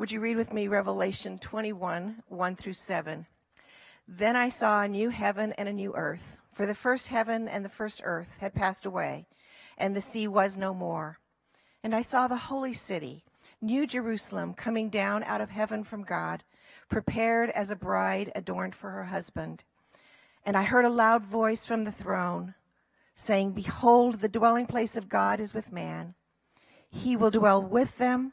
Would you read with me Revelation 21 1 through 7? Then I saw a new heaven and a new earth, for the first heaven and the first earth had passed away, and the sea was no more. And I saw the holy city, New Jerusalem, coming down out of heaven from God, prepared as a bride adorned for her husband. And I heard a loud voice from the throne saying, Behold, the dwelling place of God is with man. He will dwell with them,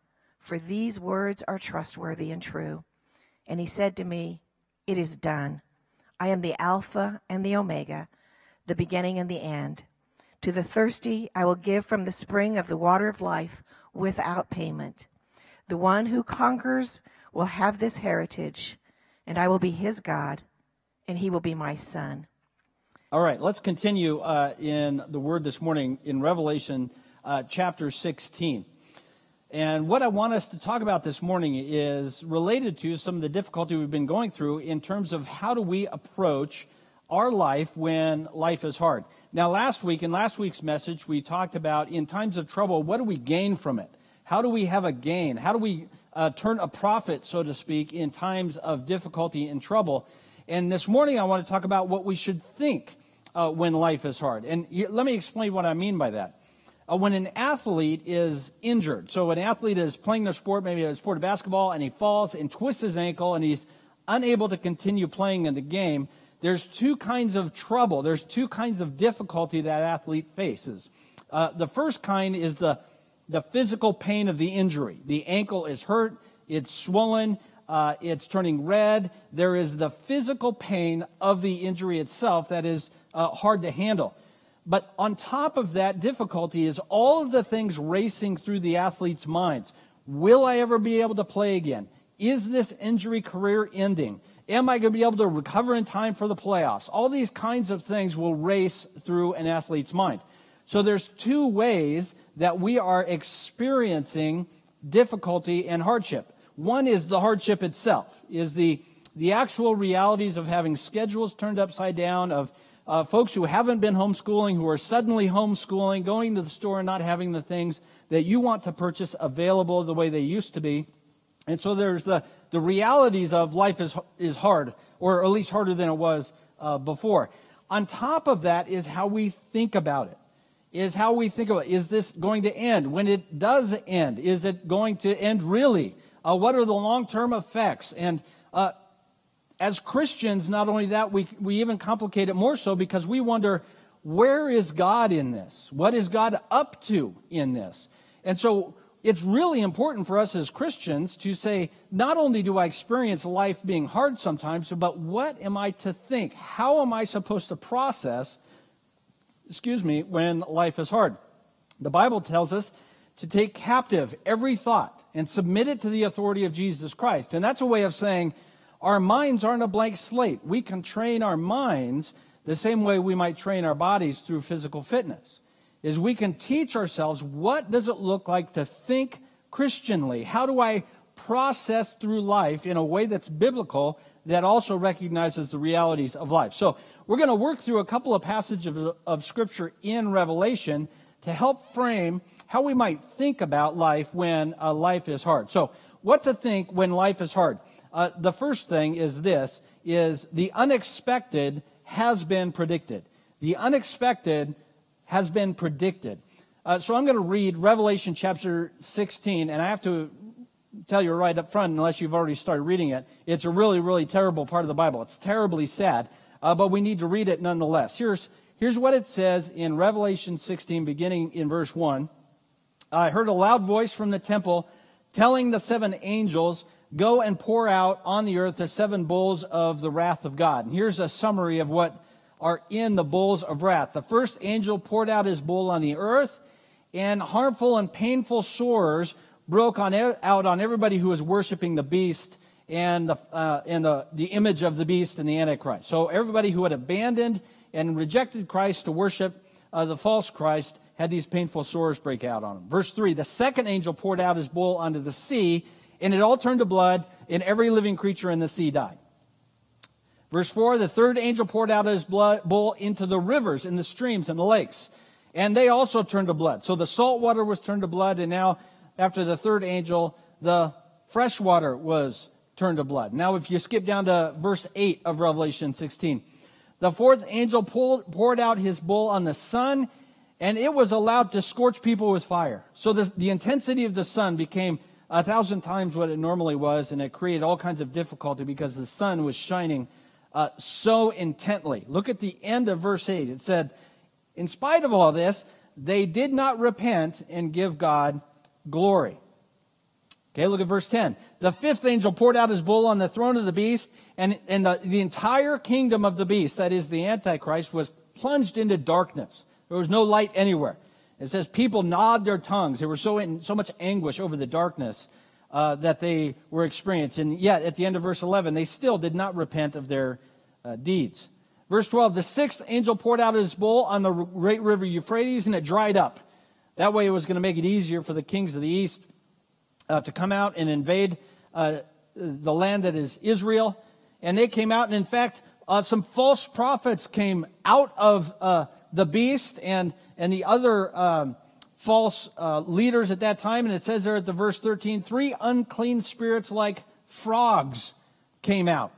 for these words are trustworthy and true. And he said to me, It is done. I am the Alpha and the Omega, the beginning and the end. To the thirsty, I will give from the spring of the water of life without payment. The one who conquers will have this heritage, and I will be his God, and he will be my son. All right, let's continue uh, in the word this morning in Revelation uh, chapter 16. And what I want us to talk about this morning is related to some of the difficulty we've been going through in terms of how do we approach our life when life is hard. Now, last week, in last week's message, we talked about in times of trouble, what do we gain from it? How do we have a gain? How do we uh, turn a profit, so to speak, in times of difficulty and trouble? And this morning, I want to talk about what we should think uh, when life is hard. And let me explain what I mean by that. Uh, when an athlete is injured, so an athlete is playing their sport, maybe a sport of basketball, and he falls and twists his ankle and he's unable to continue playing in the game, there's two kinds of trouble, there's two kinds of difficulty that athlete faces. Uh, the first kind is the, the physical pain of the injury. The ankle is hurt, it's swollen, uh, it's turning red. There is the physical pain of the injury itself that is uh, hard to handle. But on top of that difficulty is all of the things racing through the athlete's minds. Will I ever be able to play again? Is this injury career ending? Am I going to be able to recover in time for the playoffs? All these kinds of things will race through an athlete's mind. So there's two ways that we are experiencing difficulty and hardship. One is the hardship itself, is the, the actual realities of having schedules turned upside down, of uh, folks who haven't been homeschooling, who are suddenly homeschooling, going to the store and not having the things that you want to purchase available the way they used to be. And so there's the, the realities of life is, is hard, or at least harder than it was uh, before. On top of that is how we think about it. Is how we think about it. Is this going to end? When it does end, is it going to end really? Uh, what are the long term effects? And uh, as Christians, not only that, we, we even complicate it more so because we wonder, where is God in this? What is God up to in this? And so it's really important for us as Christians to say, not only do I experience life being hard sometimes, but what am I to think? How am I supposed to process, excuse me, when life is hard? The Bible tells us to take captive every thought and submit it to the authority of Jesus Christ. And that's a way of saying, our minds aren't a blank slate. We can train our minds the same way we might train our bodies through physical fitness. Is we can teach ourselves what does it look like to think Christianly? How do I process through life in a way that's biblical that also recognizes the realities of life? So we're going to work through a couple of passages of, of scripture in Revelation to help frame how we might think about life when uh, life is hard. So what to think when life is hard? Uh, the first thing is this is the unexpected has been predicted. The unexpected has been predicted. Uh, so I'm going to read Revelation chapter 16, and I have to tell you right up front, unless you've already started reading it, it's a really, really terrible part of the Bible. It's terribly sad, uh, but we need to read it nonetheless. Here's, here's what it says in Revelation 16, beginning in verse 1. I heard a loud voice from the temple telling the seven angels, Go and pour out on the earth the seven bowls of the wrath of God. And here's a summary of what are in the bowls of wrath. The first angel poured out his bowl on the earth, and harmful and painful sores broke on, out on everybody who was worshiping the beast and, the, uh, and the, the image of the beast and the Antichrist. So everybody who had abandoned and rejected Christ to worship uh, the false Christ had these painful sores break out on them. Verse 3 The second angel poured out his bowl onto the sea, and it all turned to blood, and every living creature in the sea died. Verse 4 The third angel poured out his blood, bowl into the rivers, and the streams, and the lakes, and they also turned to blood. So the salt water was turned to blood, and now, after the third angel, the fresh water was turned to blood. Now, if you skip down to verse 8 of Revelation 16, the fourth angel pulled, poured out his bowl on the sun, and it was allowed to scorch people with fire. So the, the intensity of the sun became a thousand times what it normally was, and it created all kinds of difficulty because the sun was shining uh, so intently. Look at the end of verse 8. It said, In spite of all this, they did not repent and give God glory. Okay, look at verse 10. The fifth angel poured out his bowl on the throne of the beast, and, and the, the entire kingdom of the beast, that is the Antichrist, was plunged into darkness. There was no light anywhere. It says people gnawed their tongues. They were so in so much anguish over the darkness uh, that they were experiencing. And yet, at the end of verse 11, they still did not repent of their uh, deeds. Verse 12 The sixth angel poured out his bowl on the great river Euphrates, and it dried up. That way, it was going to make it easier for the kings of the east uh, to come out and invade uh, the land that is Israel. And they came out, and in fact, uh, some false prophets came out of uh, the beast and, and the other um, false uh, leaders at that time. And it says there at the verse 13, three unclean spirits like frogs came out.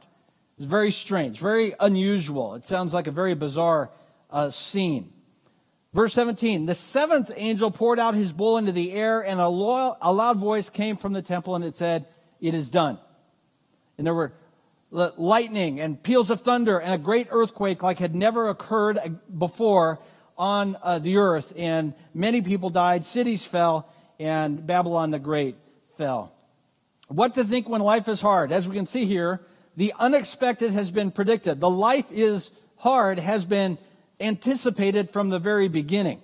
It's very strange, very unusual. It sounds like a very bizarre uh, scene. Verse 17 The seventh angel poured out his bowl into the air, and a, loud voice came from the temple, and it said, It is done. And there were lightning and peals of thunder and a great earthquake like had never occurred before on uh, the earth. And many people died, cities fell, and Babylon the Great fell. What to think when life is hard? As we can see here, the unexpected has been predicted. The life is hard has been anticipated from the very beginning.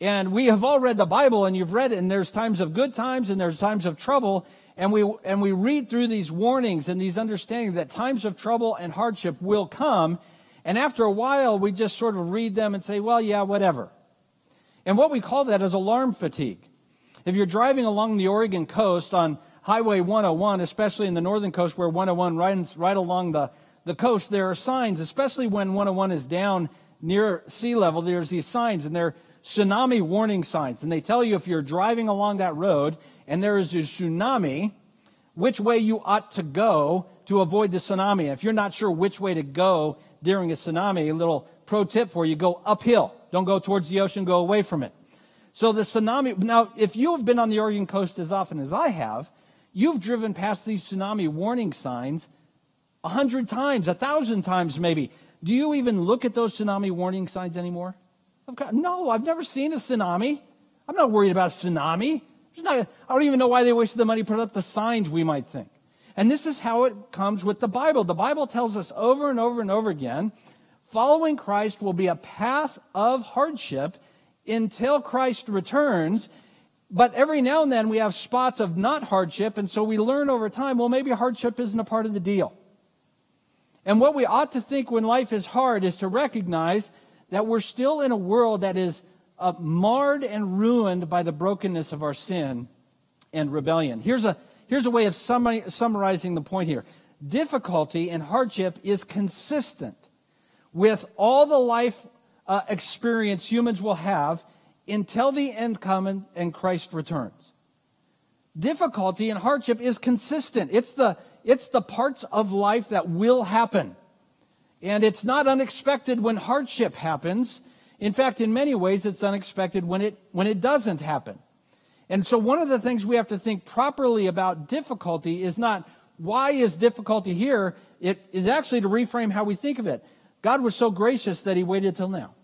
And we have all read the Bible, and you've read it, and there's times of good times and there's times of trouble. And we, and we read through these warnings and these understanding that times of trouble and hardship will come. And after a while, we just sort of read them and say, well, yeah, whatever. And what we call that is alarm fatigue. If you're driving along the Oregon coast on Highway 101, especially in the northern coast where 101 runs right along the, the coast, there are signs, especially when 101 is down near sea level, there's these signs, and they're tsunami warning signs. And they tell you if you're driving along that road and there is a tsunami, which way you ought to go to avoid the tsunami. If you're not sure which way to go during a tsunami, a little pro tip for you go uphill. Don't go towards the ocean, go away from it. So the tsunami, now, if you have been on the Oregon coast as often as I have, you've driven past these tsunami warning signs a hundred times, a thousand times maybe. Do you even look at those tsunami warning signs anymore? I've got, no, I've never seen a tsunami. I'm not worried about a tsunami. Not, I don't even know why they wasted the money put up the signs, we might think. And this is how it comes with the Bible. The Bible tells us over and over and over again following Christ will be a path of hardship until Christ returns. But every now and then we have spots of not hardship, and so we learn over time well, maybe hardship isn't a part of the deal. And what we ought to think when life is hard is to recognize that we're still in a world that is uh, marred and ruined by the brokenness of our sin and rebellion. Here's a, here's a way of summarizing the point here difficulty and hardship is consistent with all the life uh, experience humans will have until the end comes and Christ returns. Difficulty and hardship is consistent. It's the it's the parts of life that will happen. And it's not unexpected when hardship happens. In fact, in many ways, it's unexpected when it, when it doesn't happen. And so, one of the things we have to think properly about difficulty is not why is difficulty here? It is actually to reframe how we think of it. God was so gracious that He waited till now.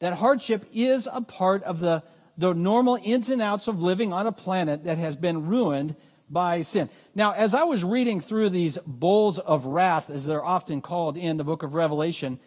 That hardship is a part of the, the normal ins and outs of living on a planet that has been ruined by sin. Now, as I was reading through these bowls of wrath, as they're often called in the book of Revelation,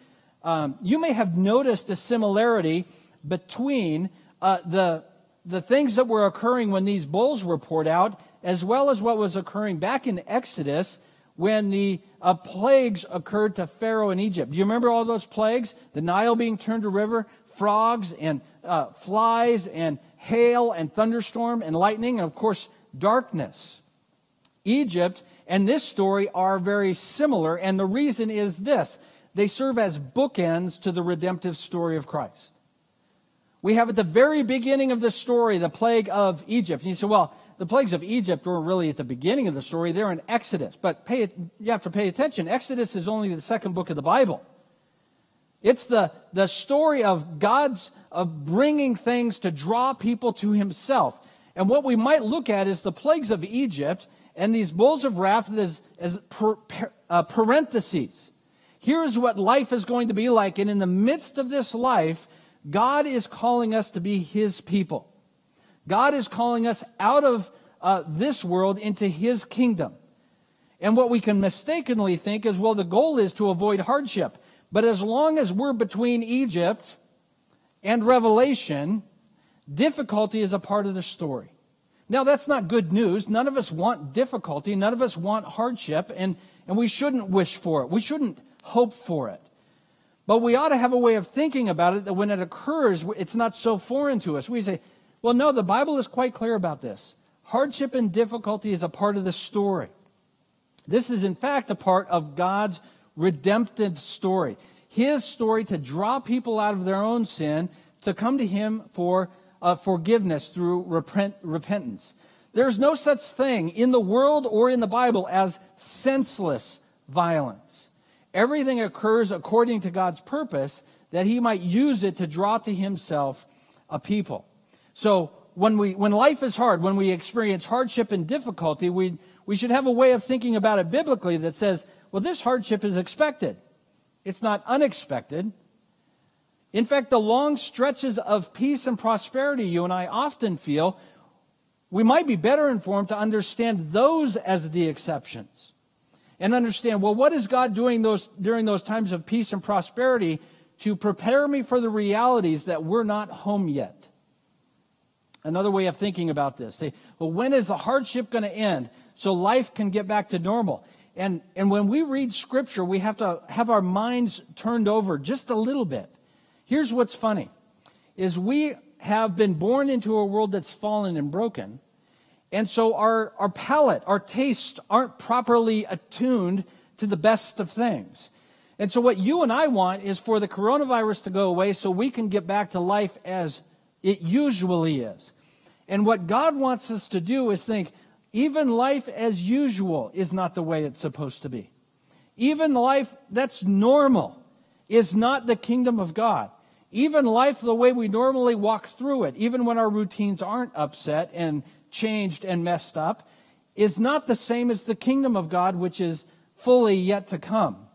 um, you may have noticed a similarity between uh, the, the things that were occurring when these bowls were poured out, as well as what was occurring back in Exodus when the uh, plagues occurred to Pharaoh in Egypt. Do you remember all those plagues? The Nile being turned to river, frogs and uh, flies and hail and thunderstorm and lightning, and of course, darkness. Egypt and this story are very similar, and the reason is this they serve as bookends to the redemptive story of Christ. We have at the very beginning of the story the plague of Egypt. And you say, well, the plagues of Egypt were really at the beginning of the story. They're in Exodus. But pay, you have to pay attention. Exodus is only the second book of the Bible. It's the, the story of God's of bringing things to draw people to himself. And what we might look at is the plagues of Egypt and these bowls of wrath as, as per, per, uh, parentheses. Here's what life is going to be like. And in the midst of this life, God is calling us to be his people. God is calling us out of uh, this world into his kingdom. And what we can mistakenly think is, well, the goal is to avoid hardship. But as long as we're between Egypt and Revelation, difficulty is a part of the story. Now, that's not good news. None of us want difficulty. None of us want hardship, and, and we shouldn't wish for it. We shouldn't hope for it. But we ought to have a way of thinking about it that when it occurs, it's not so foreign to us. We say, well, no, the Bible is quite clear about this. Hardship and difficulty is a part of the story. This is, in fact, a part of God's redemptive story. His story to draw people out of their own sin, to come to Him for uh, forgiveness through repent, repentance. There's no such thing in the world or in the Bible as senseless violence. Everything occurs according to God's purpose that He might use it to draw to Himself a people. So when we when life is hard, when we experience hardship and difficulty, we we should have a way of thinking about it biblically that says, well, this hardship is expected. It's not unexpected. In fact, the long stretches of peace and prosperity you and I often feel, we might be better informed to understand those as the exceptions. And understand, well, what is God doing those, during those times of peace and prosperity to prepare me for the realities that we're not home yet? Another way of thinking about this. Say, well, when is the hardship going to end so life can get back to normal? And, and when we read scripture, we have to have our minds turned over just a little bit. Here's what's funny is we have been born into a world that's fallen and broken. And so our, our palate, our tastes aren't properly attuned to the best of things. And so what you and I want is for the coronavirus to go away so we can get back to life as it usually is. And what God wants us to do is think, even life as usual is not the way it's supposed to be. Even life that's normal is not the kingdom of God. Even life the way we normally walk through it, even when our routines aren't upset and changed and messed up, is not the same as the kingdom of God, which is fully yet to come.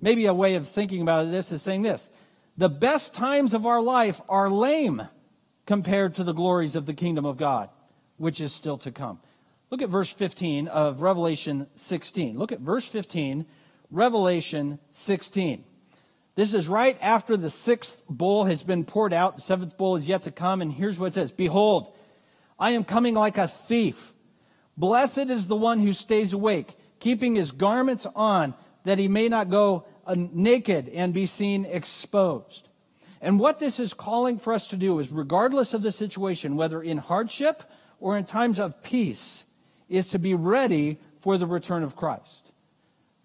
Maybe a way of thinking about this is saying this the best times of our life are lame compared to the glories of the kingdom of God, which is still to come. Look at verse 15 of Revelation 16. Look at verse 15, Revelation 16. This is right after the sixth bowl has been poured out. The seventh bowl is yet to come. And here's what it says Behold, I am coming like a thief. Blessed is the one who stays awake, keeping his garments on, that he may not go uh, naked and be seen exposed. And what this is calling for us to do is, regardless of the situation, whether in hardship or in times of peace, is to be ready for the return of Christ.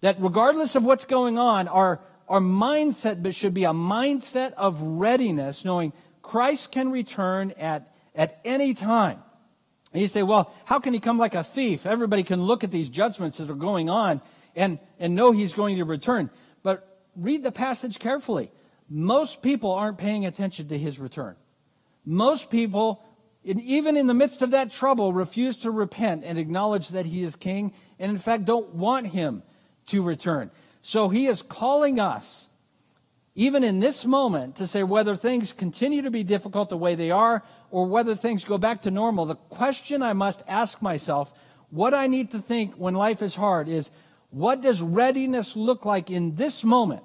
That regardless of what's going on, our, our mindset should be a mindset of readiness, knowing Christ can return at, at any time. And you say, well, how can he come like a thief? Everybody can look at these judgments that are going on and, and know he's going to return. But read the passage carefully. Most people aren't paying attention to his return. Most people, even in the midst of that trouble, refuse to repent and acknowledge that he is king, and in fact don't want him to return. So he is calling us, even in this moment, to say whether things continue to be difficult the way they are or whether things go back to normal. The question I must ask myself, what I need to think when life is hard, is what does readiness look like in this moment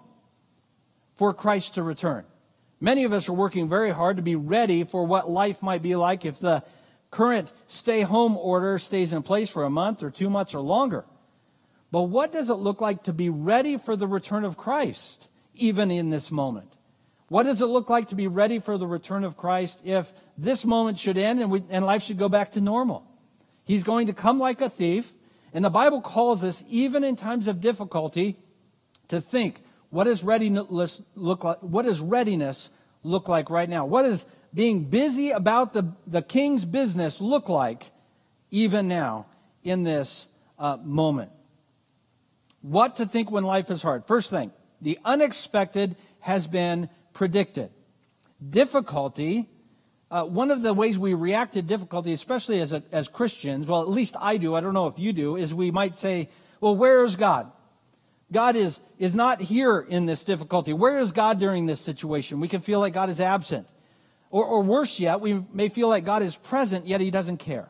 for Christ to return? Many of us are working very hard to be ready for what life might be like if the current stay home order stays in place for a month or two months or longer. But what does it look like to be ready for the return of Christ, even in this moment? What does it look like to be ready for the return of Christ if this moment should end and, we, and life should go back to normal? He's going to come like a thief, and the Bible calls us, even in times of difficulty, to think what does readiness look like? What does readiness look like right now? What does being busy about the, the king's business look like even now in this uh, moment? What to think when life is hard? First thing, the unexpected has been predicted. Difficulty, uh, one of the ways we react to difficulty, especially as, a, as Christians, well, at least I do, I don't know if you do, is we might say, well, where is God? God is, is not here in this difficulty. Where is God during this situation? We can feel like God is absent. Or, or worse yet, we may feel like God is present, yet he doesn't care.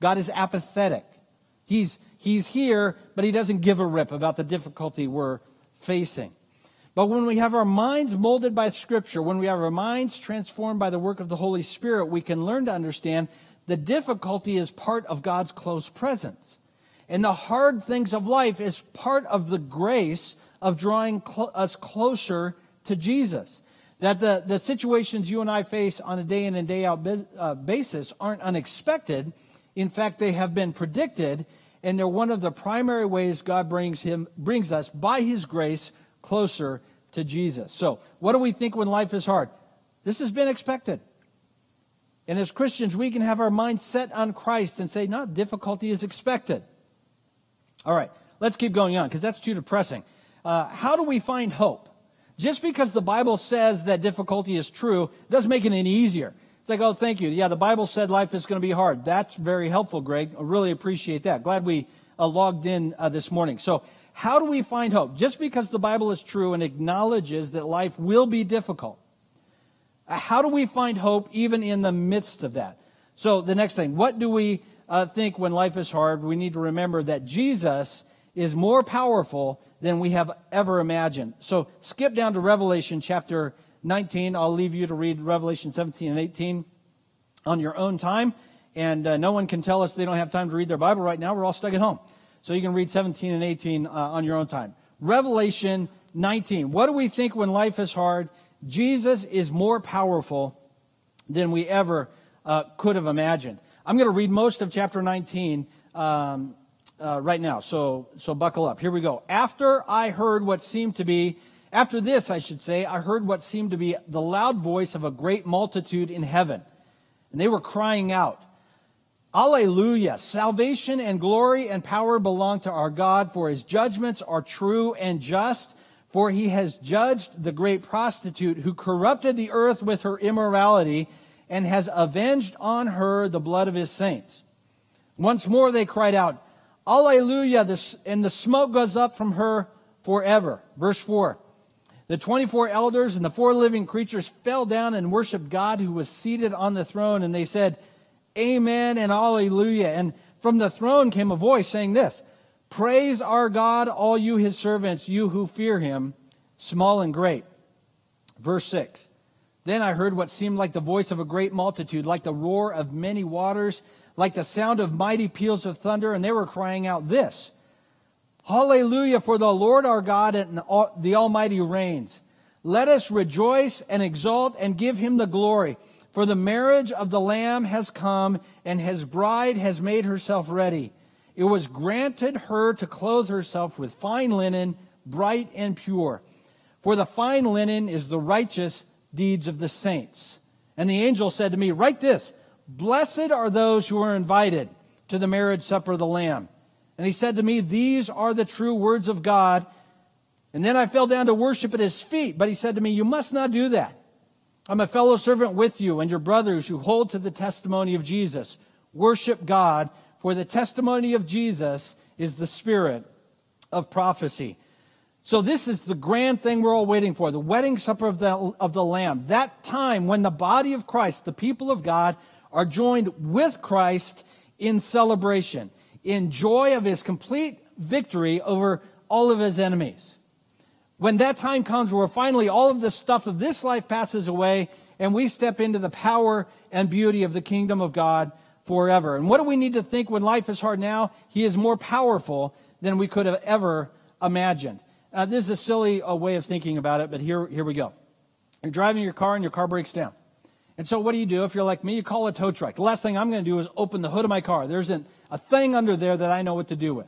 God is apathetic. He's, he's here, but he doesn't give a rip about the difficulty we're facing. But when we have our minds molded by Scripture, when we have our minds transformed by the work of the Holy Spirit, we can learn to understand the difficulty is part of God's close presence. And the hard things of life is part of the grace of drawing cl- us closer to Jesus. That the, the situations you and I face on a day in and day out uh, basis aren't unexpected. In fact, they have been predicted, and they're one of the primary ways God brings, him, brings us, by His grace, closer to Jesus. So, what do we think when life is hard? This has been expected. And as Christians, we can have our minds set on Christ and say, not difficulty is expected. All right, let's keep going on because that's too depressing. Uh, how do we find hope? Just because the Bible says that difficulty is true doesn't make it any easier. It's like, oh, thank you. Yeah, the Bible said life is going to be hard. That's very helpful, Greg. I really appreciate that. Glad we uh, logged in uh, this morning. So, how do we find hope? Just because the Bible is true and acknowledges that life will be difficult, uh, how do we find hope even in the midst of that? So, the next thing, what do we uh, think when life is hard, we need to remember that Jesus is more powerful than we have ever imagined. So skip down to Revelation chapter 19. I'll leave you to read Revelation 17 and 18 on your own time. And uh, no one can tell us they don't have time to read their Bible right now. We're all stuck at home. So you can read 17 and 18 uh, on your own time. Revelation 19. What do we think when life is hard? Jesus is more powerful than we ever uh, could have imagined. I'm going to read most of chapter 19 um, uh, right now, so, so buckle up. Here we go. After I heard what seemed to be, after this, I should say, I heard what seemed to be the loud voice of a great multitude in heaven. And they were crying out, Alleluia! Salvation and glory and power belong to our God, for his judgments are true and just. For he has judged the great prostitute who corrupted the earth with her immorality and has avenged on her the blood of his saints. Once more they cried out, Alleluia, and the smoke goes up from her forever. Verse 4. The 24 elders and the four living creatures fell down and worshiped God who was seated on the throne, and they said, Amen and Alleluia. And from the throne came a voice saying this Praise our God, all you his servants, you who fear him, small and great. Verse 6. Then I heard what seemed like the voice of a great multitude, like the roar of many waters, like the sound of mighty peals of thunder, and they were crying out this Hallelujah, for the Lord our God and the Almighty reigns. Let us rejoice and exult and give him the glory. For the marriage of the Lamb has come, and his bride has made herself ready. It was granted her to clothe herself with fine linen, bright and pure. For the fine linen is the righteous deeds of the saints. And the angel said to me, Write this Blessed are those who are invited to the marriage supper of the Lamb. And he said to me, These are the true words of God. And then I fell down to worship at his feet. But he said to me, You must not do that. I'm a fellow servant with you and your brothers who hold to the testimony of Jesus. Worship God, for the testimony of Jesus is the spirit of prophecy. So this is the grand thing we're all waiting for, the wedding supper of the, of the Lamb. That time when the body of Christ, the people of God, are joined with Christ in celebration, in joy of his complete victory over all of his enemies. When that time comes where finally all of the stuff of this life passes away and we step into the power and beauty of the kingdom of God forever. And what do we need to think when life is hard now? He is more powerful than we could have ever imagined. Uh, this is a silly uh, way of thinking about it, but here, here we go. You're driving your car and your car breaks down. And so what do you do if you're like me? You call a tow truck. The last thing I'm going to do is open the hood of my car. There's an, a thing under there that I know what to do with.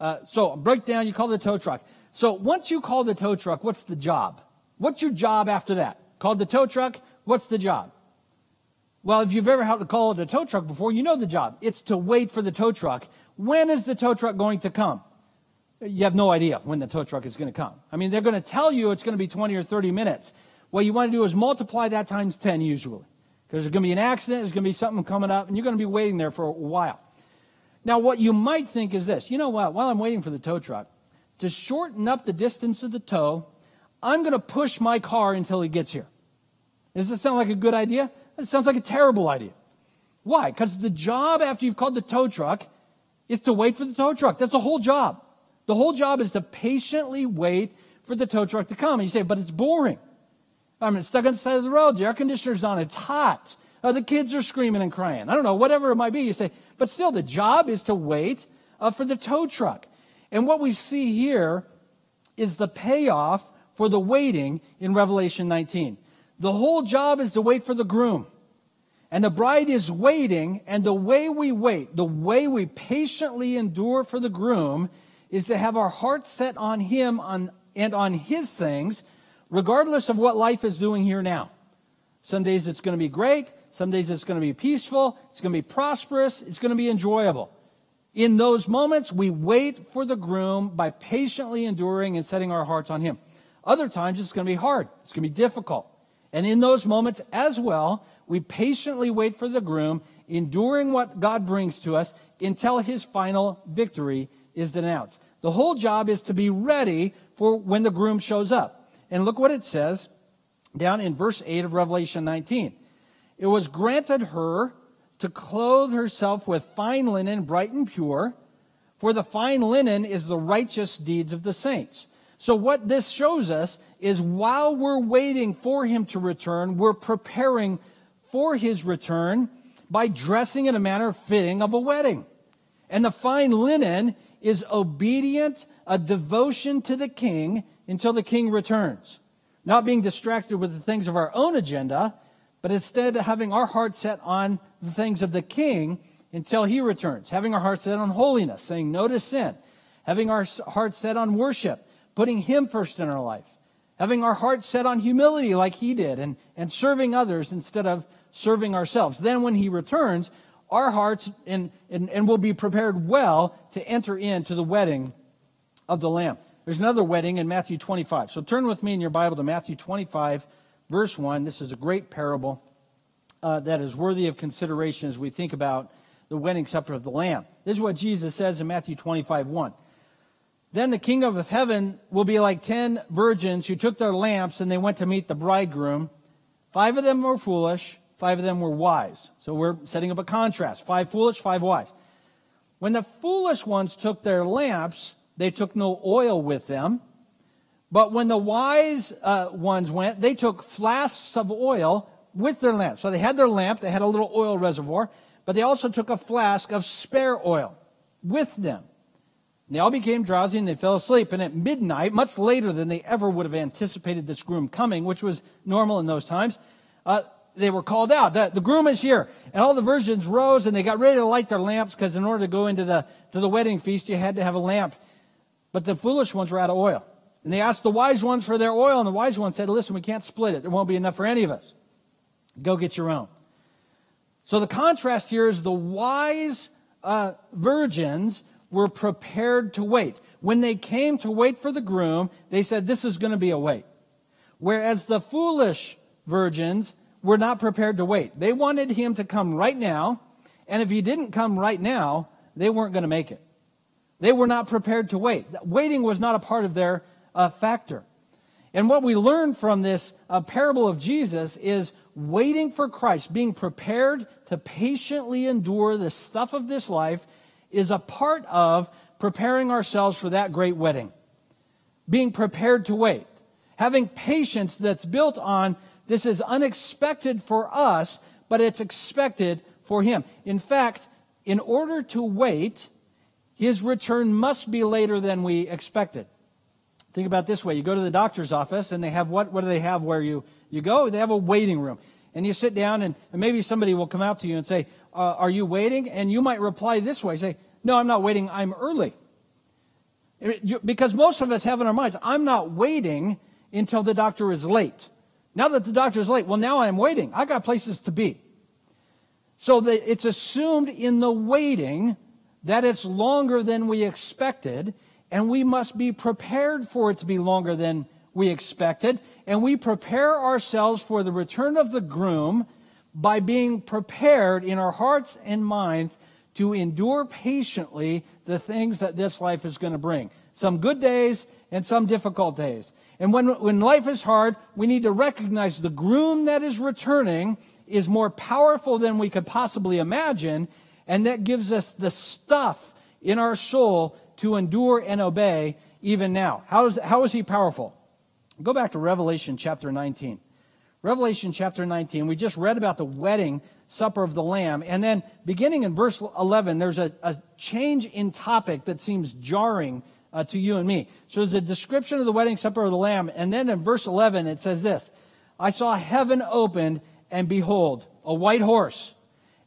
Uh, so break down, you call the tow truck. So once you call the tow truck, what's the job? What's your job after that? Called the tow truck, what's the job? Well, if you've ever had to call the tow truck before, you know the job. It's to wait for the tow truck. When is the tow truck going to come? You have no idea when the tow truck is going to come. I mean, they're going to tell you it's going to be 20 or 30 minutes. What you want to do is multiply that times 10 usually. Because there's going to be an accident, there's going to be something coming up, and you're going to be waiting there for a while. Now, what you might think is this you know what? While I'm waiting for the tow truck, to shorten up the distance of the tow, I'm going to push my car until he gets here. Does that sound like a good idea? It sounds like a terrible idea. Why? Because the job after you've called the tow truck is to wait for the tow truck. That's the whole job. The whole job is to patiently wait for the tow truck to come. And you say, but it's boring. I'm stuck on the side of the road. The air conditioner's on. It's hot. Uh, the kids are screaming and crying. I don't know, whatever it might be. You say, but still, the job is to wait uh, for the tow truck. And what we see here is the payoff for the waiting in Revelation 19. The whole job is to wait for the groom. And the bride is waiting, and the way we wait, the way we patiently endure for the groom, is to have our hearts set on him on, and on his things, regardless of what life is doing here now. Some days it's going to be great, some days it's going to be peaceful, it's going to be prosperous, it's going to be enjoyable. In those moments, we wait for the groom by patiently enduring and setting our hearts on him. Other times, it's going to be hard, it's going to be difficult. And in those moments as well, we patiently wait for the groom, enduring what God brings to us until his final victory is denounced. The whole job is to be ready for when the groom shows up. And look what it says down in verse 8 of Revelation 19. It was granted her to clothe herself with fine linen, bright and pure, for the fine linen is the righteous deeds of the saints. So, what this shows us is while we're waiting for him to return, we're preparing for his return by dressing in a manner fitting of a wedding. And the fine linen is obedient, a devotion to the king until the king returns. Not being distracted with the things of our own agenda, but instead of having our heart set on the things of the king until he returns. Having our heart set on holiness, saying no to sin. Having our heart set on worship, putting him first in our life. Having our heart set on humility like he did and, and serving others instead of serving ourselves. Then when he returns, our hearts and, and, and will be prepared well to enter into the wedding of the Lamb. There's another wedding in Matthew 25. So turn with me in your Bible to Matthew 25, verse 1. This is a great parable uh, that is worthy of consideration as we think about the wedding supper of the Lamb. This is what Jesus says in Matthew 25, 1. Then the kingdom of heaven will be like ten virgins who took their lamps and they went to meet the bridegroom. Five of them were foolish, Five of them were wise. So we're setting up a contrast. Five foolish, five wise. When the foolish ones took their lamps, they took no oil with them. But when the wise uh, ones went, they took flasks of oil with their lamps. So they had their lamp, they had a little oil reservoir, but they also took a flask of spare oil with them. And they all became drowsy and they fell asleep. And at midnight, much later than they ever would have anticipated this groom coming, which was normal in those times, uh, they were called out. The, the, groom is here. And all the virgins rose and they got ready to light their lamps because in order to go into the, to the wedding feast, you had to have a lamp. But the foolish ones were out of oil. And they asked the wise ones for their oil, and the wise ones said, Listen, we can't split it. There won't be enough for any of us. Go get your own. So the contrast here is the wise uh, virgins were prepared to wait. When they came to wait for the groom, they said, This is going to be a wait. Whereas the foolish virgins were not prepared to wait. They wanted him to come right now, and if he didn't come right now, they weren't going to make it. They were not prepared to wait. Waiting was not a part of their uh, factor. And what we learn from this uh, parable of Jesus is waiting for Christ, being prepared to patiently endure the stuff of this life, is a part of preparing ourselves for that great wedding. being prepared to wait, having patience that's built on this is unexpected for us, but it's expected for him. In fact, in order to wait, his return must be later than we expected. Think about this way. You go to the doctor's office and they have what, what do they have where you, you go? They have a waiting room. And you sit down and, and maybe somebody will come out to you and say, uh, are you waiting? And you might reply this way, say, no, I'm not waiting. I'm early. Because most of us have in our minds, I'm not waiting until the doctor is late. Now that the doctor is late, well, now I'm waiting. I got places to be. So that it's assumed in the waiting that it's longer than we expected, and we must be prepared for it to be longer than we expected. And we prepare ourselves for the return of the groom by being prepared in our hearts and minds to endure patiently the things that this life is going to bring. Some good days and some difficult days. And when, when life is hard, we need to recognize the groom that is returning is more powerful than we could possibly imagine, and that gives us the stuff in our soul to endure and obey even now. How is, how is he powerful? Go back to Revelation chapter 19. Revelation chapter 19, we just read about the wedding supper of the Lamb. And then beginning in verse 11, there's a, a change in topic that seems jarring uh, to you and me. So there's a description of the wedding supper of the Lamb. And then in verse 11, it says this I saw heaven opened, and behold, a white horse.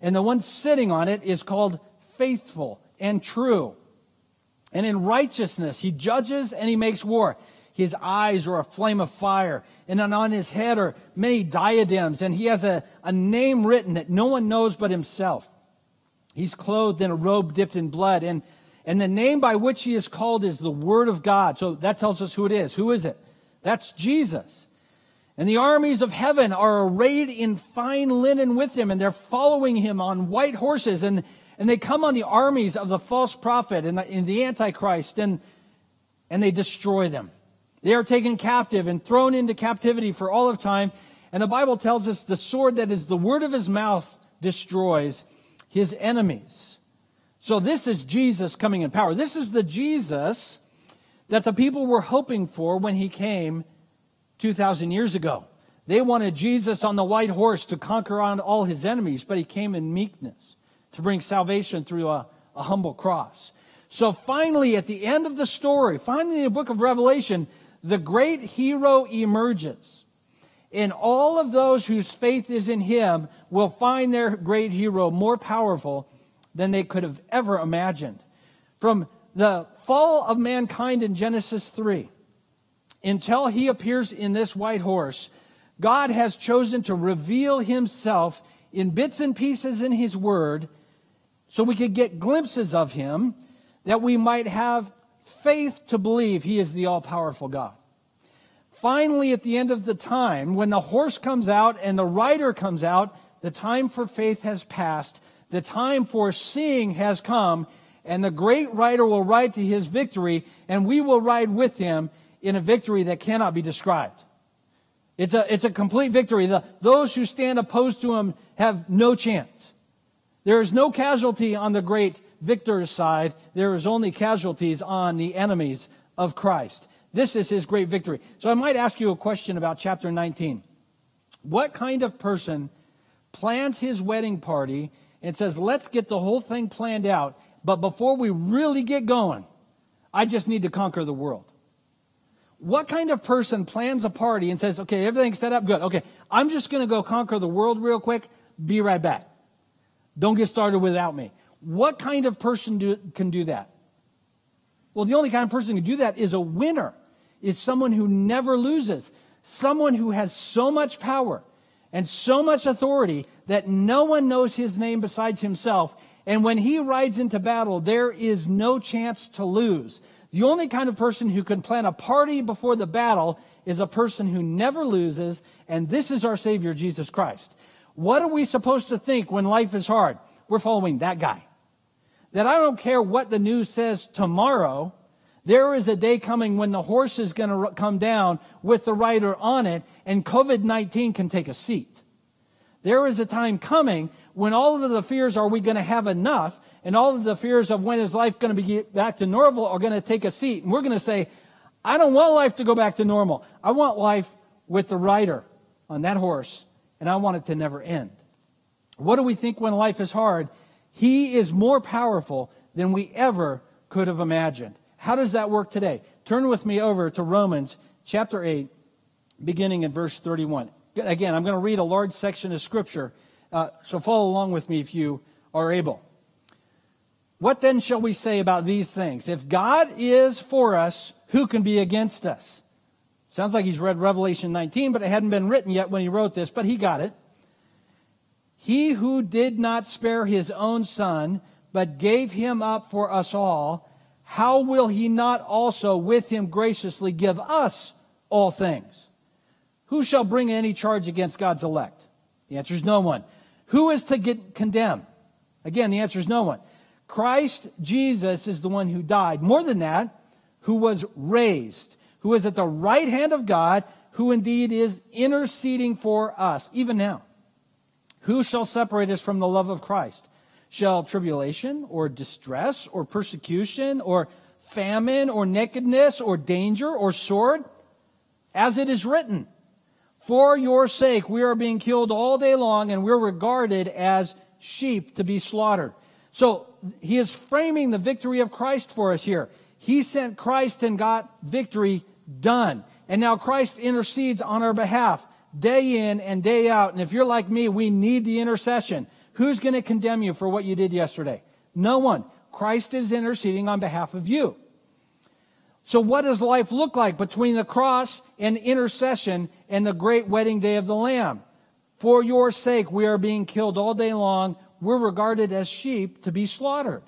And the one sitting on it is called faithful and true. And in righteousness, he judges and he makes war. His eyes are a flame of fire, and on his head are many diadems, and he has a, a name written that no one knows but himself. He's clothed in a robe dipped in blood, and, and the name by which he is called is the Word of God. So that tells us who it is. Who is it? That's Jesus. And the armies of heaven are arrayed in fine linen with him, and they're following him on white horses, and, and they come on the armies of the false prophet and the, and the Antichrist, and, and they destroy them. They are taken captive and thrown into captivity for all of time. And the Bible tells us the sword that is the word of his mouth destroys his enemies. So this is Jesus coming in power. This is the Jesus that the people were hoping for when he came 2,000 years ago. They wanted Jesus on the white horse to conquer on all his enemies, but he came in meekness to bring salvation through a, a humble cross. So finally, at the end of the story, finally in the book of Revelation, the great hero emerges. And all of those whose faith is in him will find their great hero more powerful than they could have ever imagined. From the fall of mankind in Genesis 3 until he appears in this white horse, God has chosen to reveal himself in bits and pieces in his word so we could get glimpses of him that we might have faith to believe he is the all powerful God. Finally, at the end of the time, when the horse comes out and the rider comes out, the time for faith has passed. The time for seeing has come, and the great rider will ride to his victory, and we will ride with him in a victory that cannot be described. It's a, it's a complete victory. The, those who stand opposed to him have no chance. There is no casualty on the great victor's side. There is only casualties on the enemies of Christ. This is his great victory. So I might ask you a question about chapter 19. What kind of person plans his wedding party and says, let's get the whole thing planned out, but before we really get going, I just need to conquer the world? What kind of person plans a party and says, okay, everything's set up good. Okay, I'm just going to go conquer the world real quick. Be right back. Don't get started without me. What kind of person do, can do that? Well, the only kind of person who can do that is a winner, is someone who never loses, someone who has so much power and so much authority that no one knows his name besides himself. And when he rides into battle, there is no chance to lose. The only kind of person who can plan a party before the battle is a person who never loses, and this is our Savior, Jesus Christ. What are we supposed to think when life is hard? We're following that guy. That I don't care what the news says tomorrow, there is a day coming when the horse is going to come down with the rider on it, and COVID 19 can take a seat. There is a time coming when all of the fears are we going to have enough, and all of the fears of when is life going to be back to normal are going to take a seat. And we're going to say, I don't want life to go back to normal. I want life with the rider on that horse, and I want it to never end. What do we think when life is hard? He is more powerful than we ever could have imagined. How does that work today? Turn with me over to Romans chapter 8, beginning in verse 31. Again, I'm going to read a large section of Scripture, uh, so follow along with me if you are able. What then shall we say about these things? If God is for us, who can be against us? Sounds like he's read Revelation 19, but it hadn't been written yet when he wrote this, but he got it. He who did not spare his own son, but gave him up for us all, how will he not also with him graciously give us all things? Who shall bring any charge against God's elect? The answer is no one. Who is to get condemned? Again, the answer is no one. Christ Jesus is the one who died. More than that, who was raised, who is at the right hand of God, who indeed is interceding for us, even now. Who shall separate us from the love of Christ? Shall tribulation or distress or persecution or famine or nakedness or danger or sword? As it is written, For your sake we are being killed all day long and we're regarded as sheep to be slaughtered. So he is framing the victory of Christ for us here. He sent Christ and got victory done. And now Christ intercedes on our behalf day in and day out. And if you're like me, we need the intercession. Who's going to condemn you for what you did yesterday? No one. Christ is interceding on behalf of you. So, what does life look like between the cross and intercession and the great wedding day of the Lamb? For your sake, we are being killed all day long. We're regarded as sheep to be slaughtered.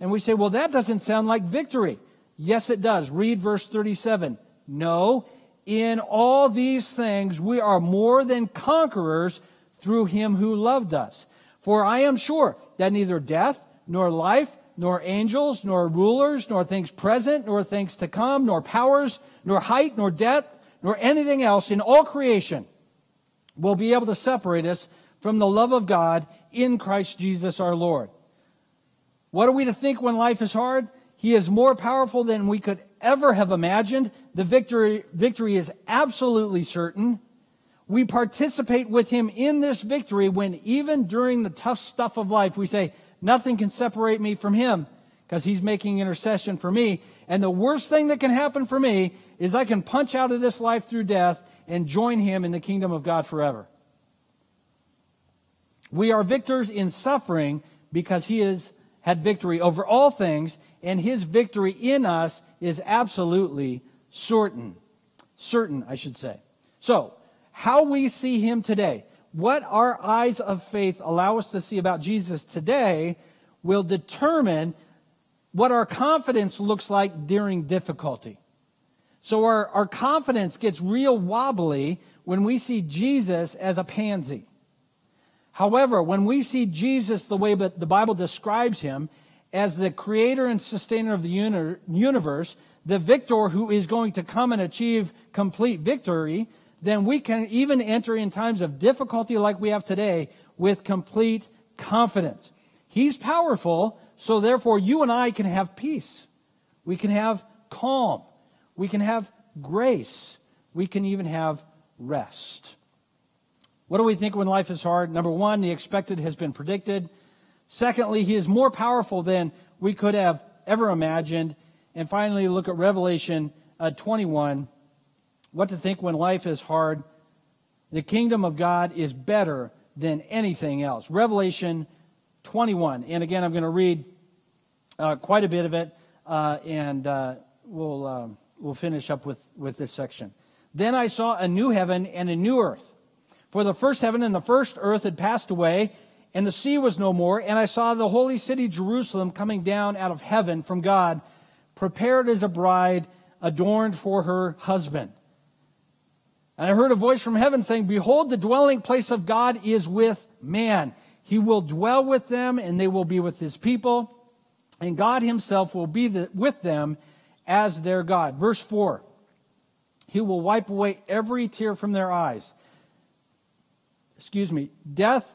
And we say, well, that doesn't sound like victory. Yes, it does. Read verse 37. No, in all these things we are more than conquerors through him who loved us. For I am sure that neither death, nor life, nor angels, nor rulers, nor things present, nor things to come, nor powers, nor height, nor depth, nor anything else in all creation will be able to separate us from the love of God in Christ Jesus our Lord. What are we to think when life is hard? He is more powerful than we could ever have imagined. The victory, victory is absolutely certain. We participate with him in this victory when even during the tough stuff of life, we say, nothing can separate me from him because he's making intercession for me. And the worst thing that can happen for me is I can punch out of this life through death and join him in the kingdom of God forever. We are victors in suffering because he is had victory over all things, and his victory in us is absolutely certain. Certain, I should say. So, how we see him today, what our eyes of faith allow us to see about Jesus today, will determine what our confidence looks like during difficulty. So, our, our confidence gets real wobbly when we see Jesus as a pansy. However, when we see Jesus the way that the Bible describes him as the creator and sustainer of the universe, the victor who is going to come and achieve complete victory, then we can even enter in times of difficulty like we have today with complete confidence. He's powerful, so therefore you and I can have peace. We can have calm. We can have grace. We can even have rest. What do we think when life is hard? Number one, the expected has been predicted. Secondly, he is more powerful than we could have ever imagined. And finally, look at Revelation uh, 21. What to think when life is hard? The kingdom of God is better than anything else. Revelation 21. And again, I'm going to read uh, quite a bit of it, uh, and uh, we'll, uh, we'll finish up with, with this section. Then I saw a new heaven and a new earth. For the first heaven and the first earth had passed away, and the sea was no more. And I saw the holy city Jerusalem coming down out of heaven from God, prepared as a bride adorned for her husband. And I heard a voice from heaven saying, Behold, the dwelling place of God is with man. He will dwell with them, and they will be with his people, and God himself will be the, with them as their God. Verse 4 He will wipe away every tear from their eyes excuse me, death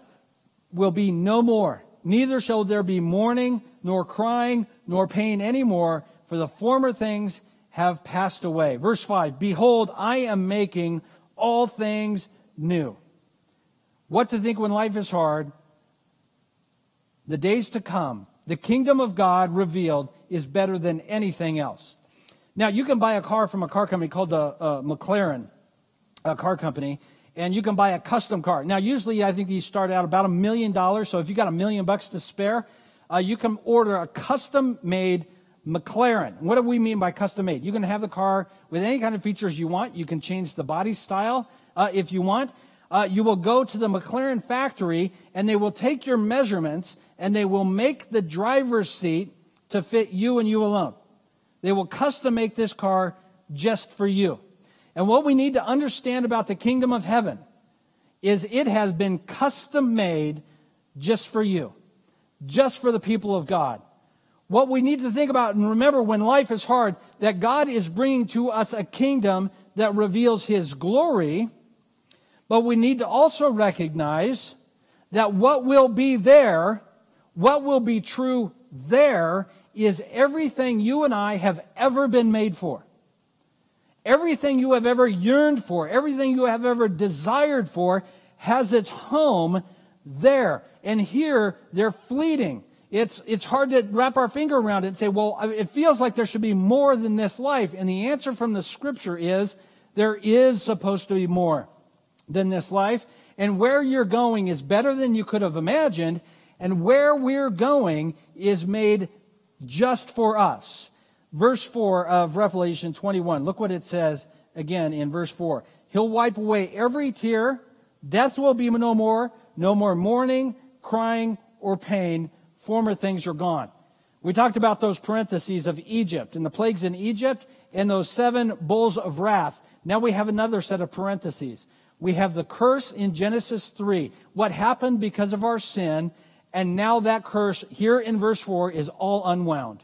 will be no more. Neither shall there be mourning, nor crying, nor pain any more, for the former things have passed away. Verse 5 Behold, I am making all things new. What to think when life is hard? The days to come, the kingdom of God revealed is better than anything else. Now, you can buy a car from a car company called the uh, McLaren a car company, and you can buy a custom car. Now, usually I think these start out about a million dollars. So if you got a million bucks to spare, uh, you can order a custom made McLaren. What do we mean by custom made? You can have the car with any kind of features you want. You can change the body style uh, if you want. Uh, you will go to the McLaren factory and they will take your measurements and they will make the driver's seat to fit you and you alone. They will custom make this car just for you. And what we need to understand about the kingdom of heaven is it has been custom made just for you, just for the people of God. What we need to think about and remember when life is hard, that God is bringing to us a kingdom that reveals his glory, but we need to also recognize that what will be there, what will be true there, is everything you and I have ever been made for. Everything you have ever yearned for, everything you have ever desired for, has its home there. And here, they're fleeting. It's, it's hard to wrap our finger around it and say, well, it feels like there should be more than this life. And the answer from the scripture is there is supposed to be more than this life. And where you're going is better than you could have imagined. And where we're going is made just for us verse 4 of Revelation 21. Look what it says again in verse 4. He'll wipe away every tear. Death will be no more. No more mourning, crying, or pain. Former things are gone. We talked about those parentheses of Egypt and the plagues in Egypt and those seven bowls of wrath. Now we have another set of parentheses. We have the curse in Genesis 3. What happened because of our sin. And now that curse here in verse 4 is all unwound.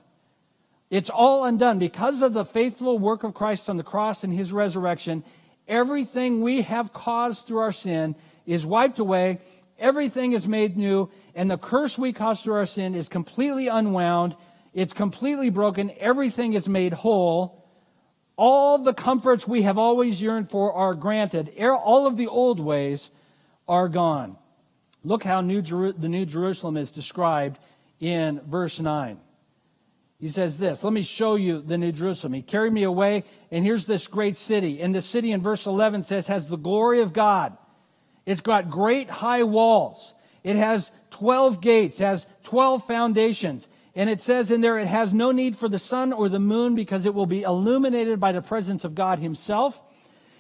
It's all undone because of the faithful work of Christ on the cross and his resurrection. Everything we have caused through our sin is wiped away. Everything is made new. And the curse we caused through our sin is completely unwound. It's completely broken. Everything is made whole. All the comforts we have always yearned for are granted. All of the old ways are gone. Look how New the New Jerusalem is described in verse 9. He says this, let me show you the New Jerusalem. He carried me away, and here's this great city. And the city in verse 11 says, has the glory of God. It's got great high walls. It has 12 gates, has 12 foundations. And it says in there, it has no need for the sun or the moon because it will be illuminated by the presence of God Himself.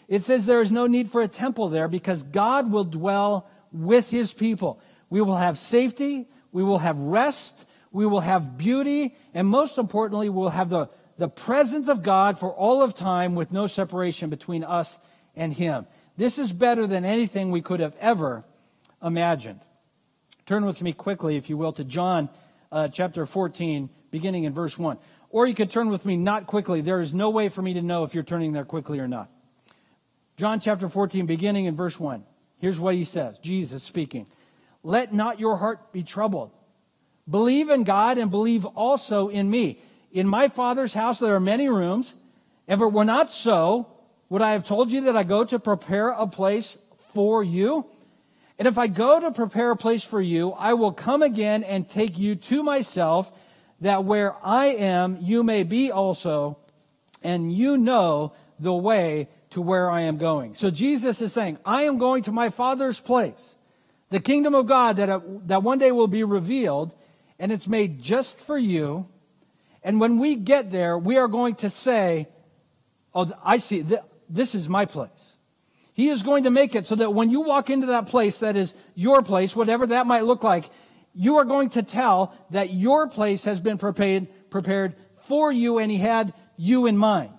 It says there is no need for a temple there because God will dwell with His people. We will have safety. We will have rest we will have beauty, and most importantly, we'll have the, the presence of God for all of time with no separation between us and Him. This is better than anything we could have ever imagined. Turn with me quickly, if you will, to John uh, chapter 14, beginning in verse 1. Or you could turn with me not quickly. There is no way for me to know if you're turning there quickly or not. John chapter 14, beginning in verse 1. Here's what he says Jesus speaking. Let not your heart be troubled. Believe in God and believe also in me. In my Father's house there are many rooms. If it were not so, would I have told you that I go to prepare a place for you? And if I go to prepare a place for you, I will come again and take you to myself, that where I am, you may be also, and you know the way to where I am going. So Jesus is saying, I am going to my Father's place, the kingdom of God that, that one day will be revealed and it's made just for you. And when we get there, we are going to say, Oh, I see, this is my place. He is going to make it so that when you walk into that place that is your place, whatever that might look like, you are going to tell that your place has been prepared, for you and he had you in mind.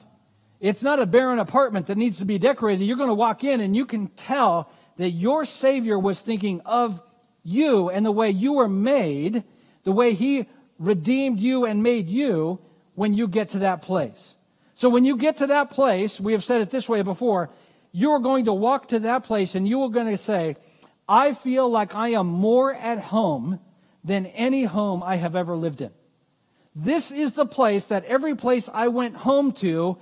It's not a barren apartment that needs to be decorated. You're going to walk in and you can tell that your Savior was thinking of you and the way you were made the way He redeemed you and made you when you get to that place. So when you get to that place, we have said it this way before, you're going to walk to that place and you are going to say, I feel like I am more at home than any home I have ever lived in. This is the place that every place I went home to,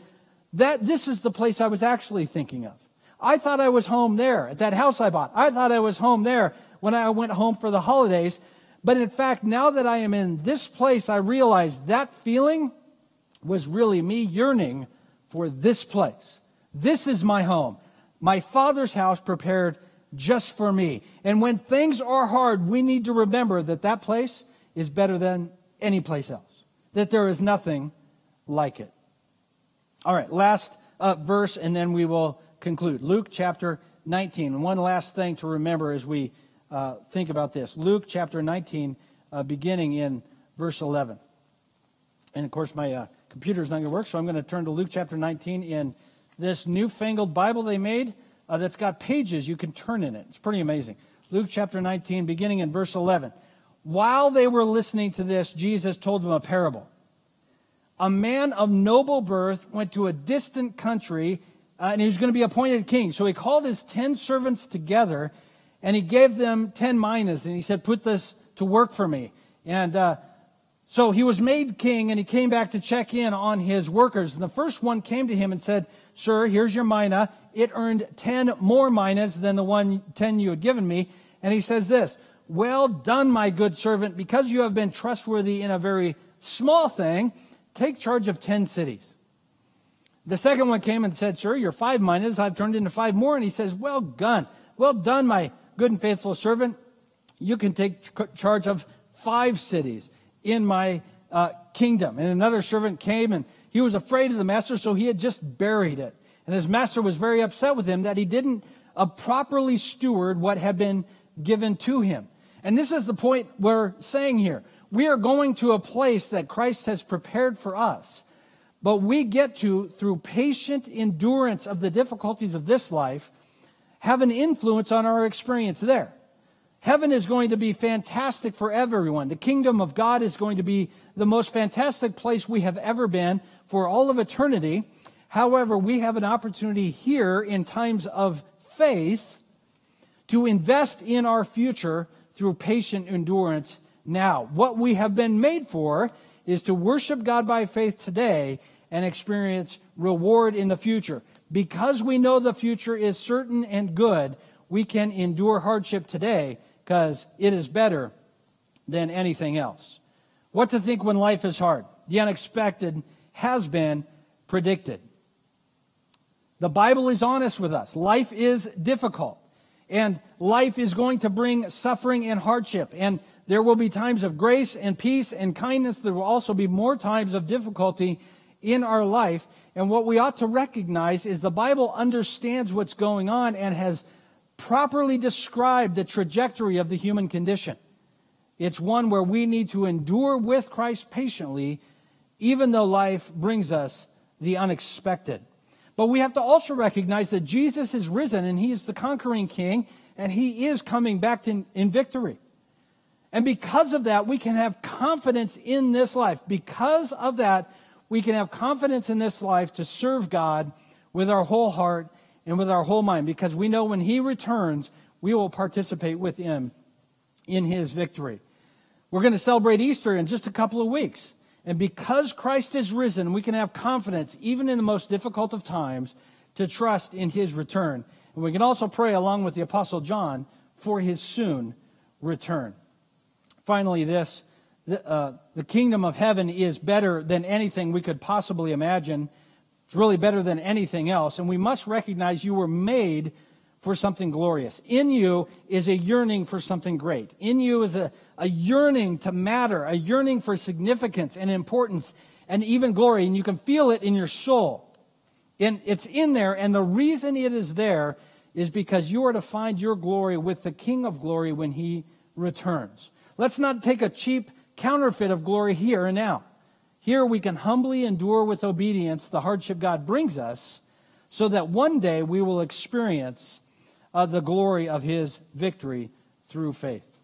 that this is the place I was actually thinking of. I thought I was home there at that house I bought. I thought I was home there when I went home for the holidays. But in fact, now that I am in this place, I realize that feeling was really me yearning for this place. This is my home. My father's house prepared just for me. And when things are hard, we need to remember that that place is better than any place else, that there is nothing like it. All right, last uh, verse, and then we will conclude. Luke chapter 19. One last thing to remember as we uh, think about this. Luke chapter 19, uh, beginning in verse 11. And of course, my uh, is not going to work, so I'm going to turn to Luke chapter 19 in this newfangled Bible they made uh, that's got pages you can turn in it. It's pretty amazing. Luke chapter 19, beginning in verse 11. While they were listening to this, Jesus told them a parable. A man of noble birth went to a distant country uh, and he was going to be appointed king. So he called his 10 servants together and he gave them 10 minas and he said, Put this to work for me. And uh, so he was made king and he came back to check in on his workers. And the first one came to him and said, Sir, here's your mina. It earned 10 more minas than the one 10 you had given me. And he says this, Well done, my good servant, because you have been trustworthy in a very small thing, take charge of 10 cities. The second one came and said, Sir, your five minas I've turned into five more. And he says, Well done. Well done, my good and faithful servant. You can take charge of five cities in my uh, kingdom. And another servant came and he was afraid of the master, so he had just buried it. And his master was very upset with him that he didn't uh, properly steward what had been given to him. And this is the point we're saying here. We are going to a place that Christ has prepared for us but we get to, through patient endurance of the difficulties of this life, have an influence on our experience there. Heaven is going to be fantastic for everyone. The kingdom of God is going to be the most fantastic place we have ever been for all of eternity. However, we have an opportunity here in times of faith to invest in our future through patient endurance now. What we have been made for is to worship God by faith today and experience reward in the future. Because we know the future is certain and good, we can endure hardship today because it is better than anything else. What to think when life is hard? The unexpected has been predicted. The Bible is honest with us. Life is difficult. And life is going to bring suffering and hardship. And there will be times of grace and peace and kindness. There will also be more times of difficulty in our life. And what we ought to recognize is the Bible understands what's going on and has properly described the trajectory of the human condition. It's one where we need to endure with Christ patiently, even though life brings us the unexpected. But we have to also recognize that Jesus is risen and he is the conquering king and he is coming back in, in victory. And because of that, we can have confidence in this life. Because of that, we can have confidence in this life to serve God with our whole heart and with our whole mind because we know when he returns, we will participate with him in his victory. We're going to celebrate Easter in just a couple of weeks. And because Christ is risen, we can have confidence, even in the most difficult of times, to trust in his return. And we can also pray, along with the Apostle John, for his soon return. Finally, this the, uh, the kingdom of heaven is better than anything we could possibly imagine. It's really better than anything else. And we must recognize you were made for something glorious. In you is a yearning for something great. In you is a, a yearning to matter, a yearning for significance and importance and even glory. And you can feel it in your soul. And it's in there. And the reason it is there is because you are to find your glory with the King of glory when he returns. Let's not take a cheap counterfeit of glory here and now. Here we can humbly endure with obedience the hardship God brings us so that one day we will experience uh, the glory of his victory through faith.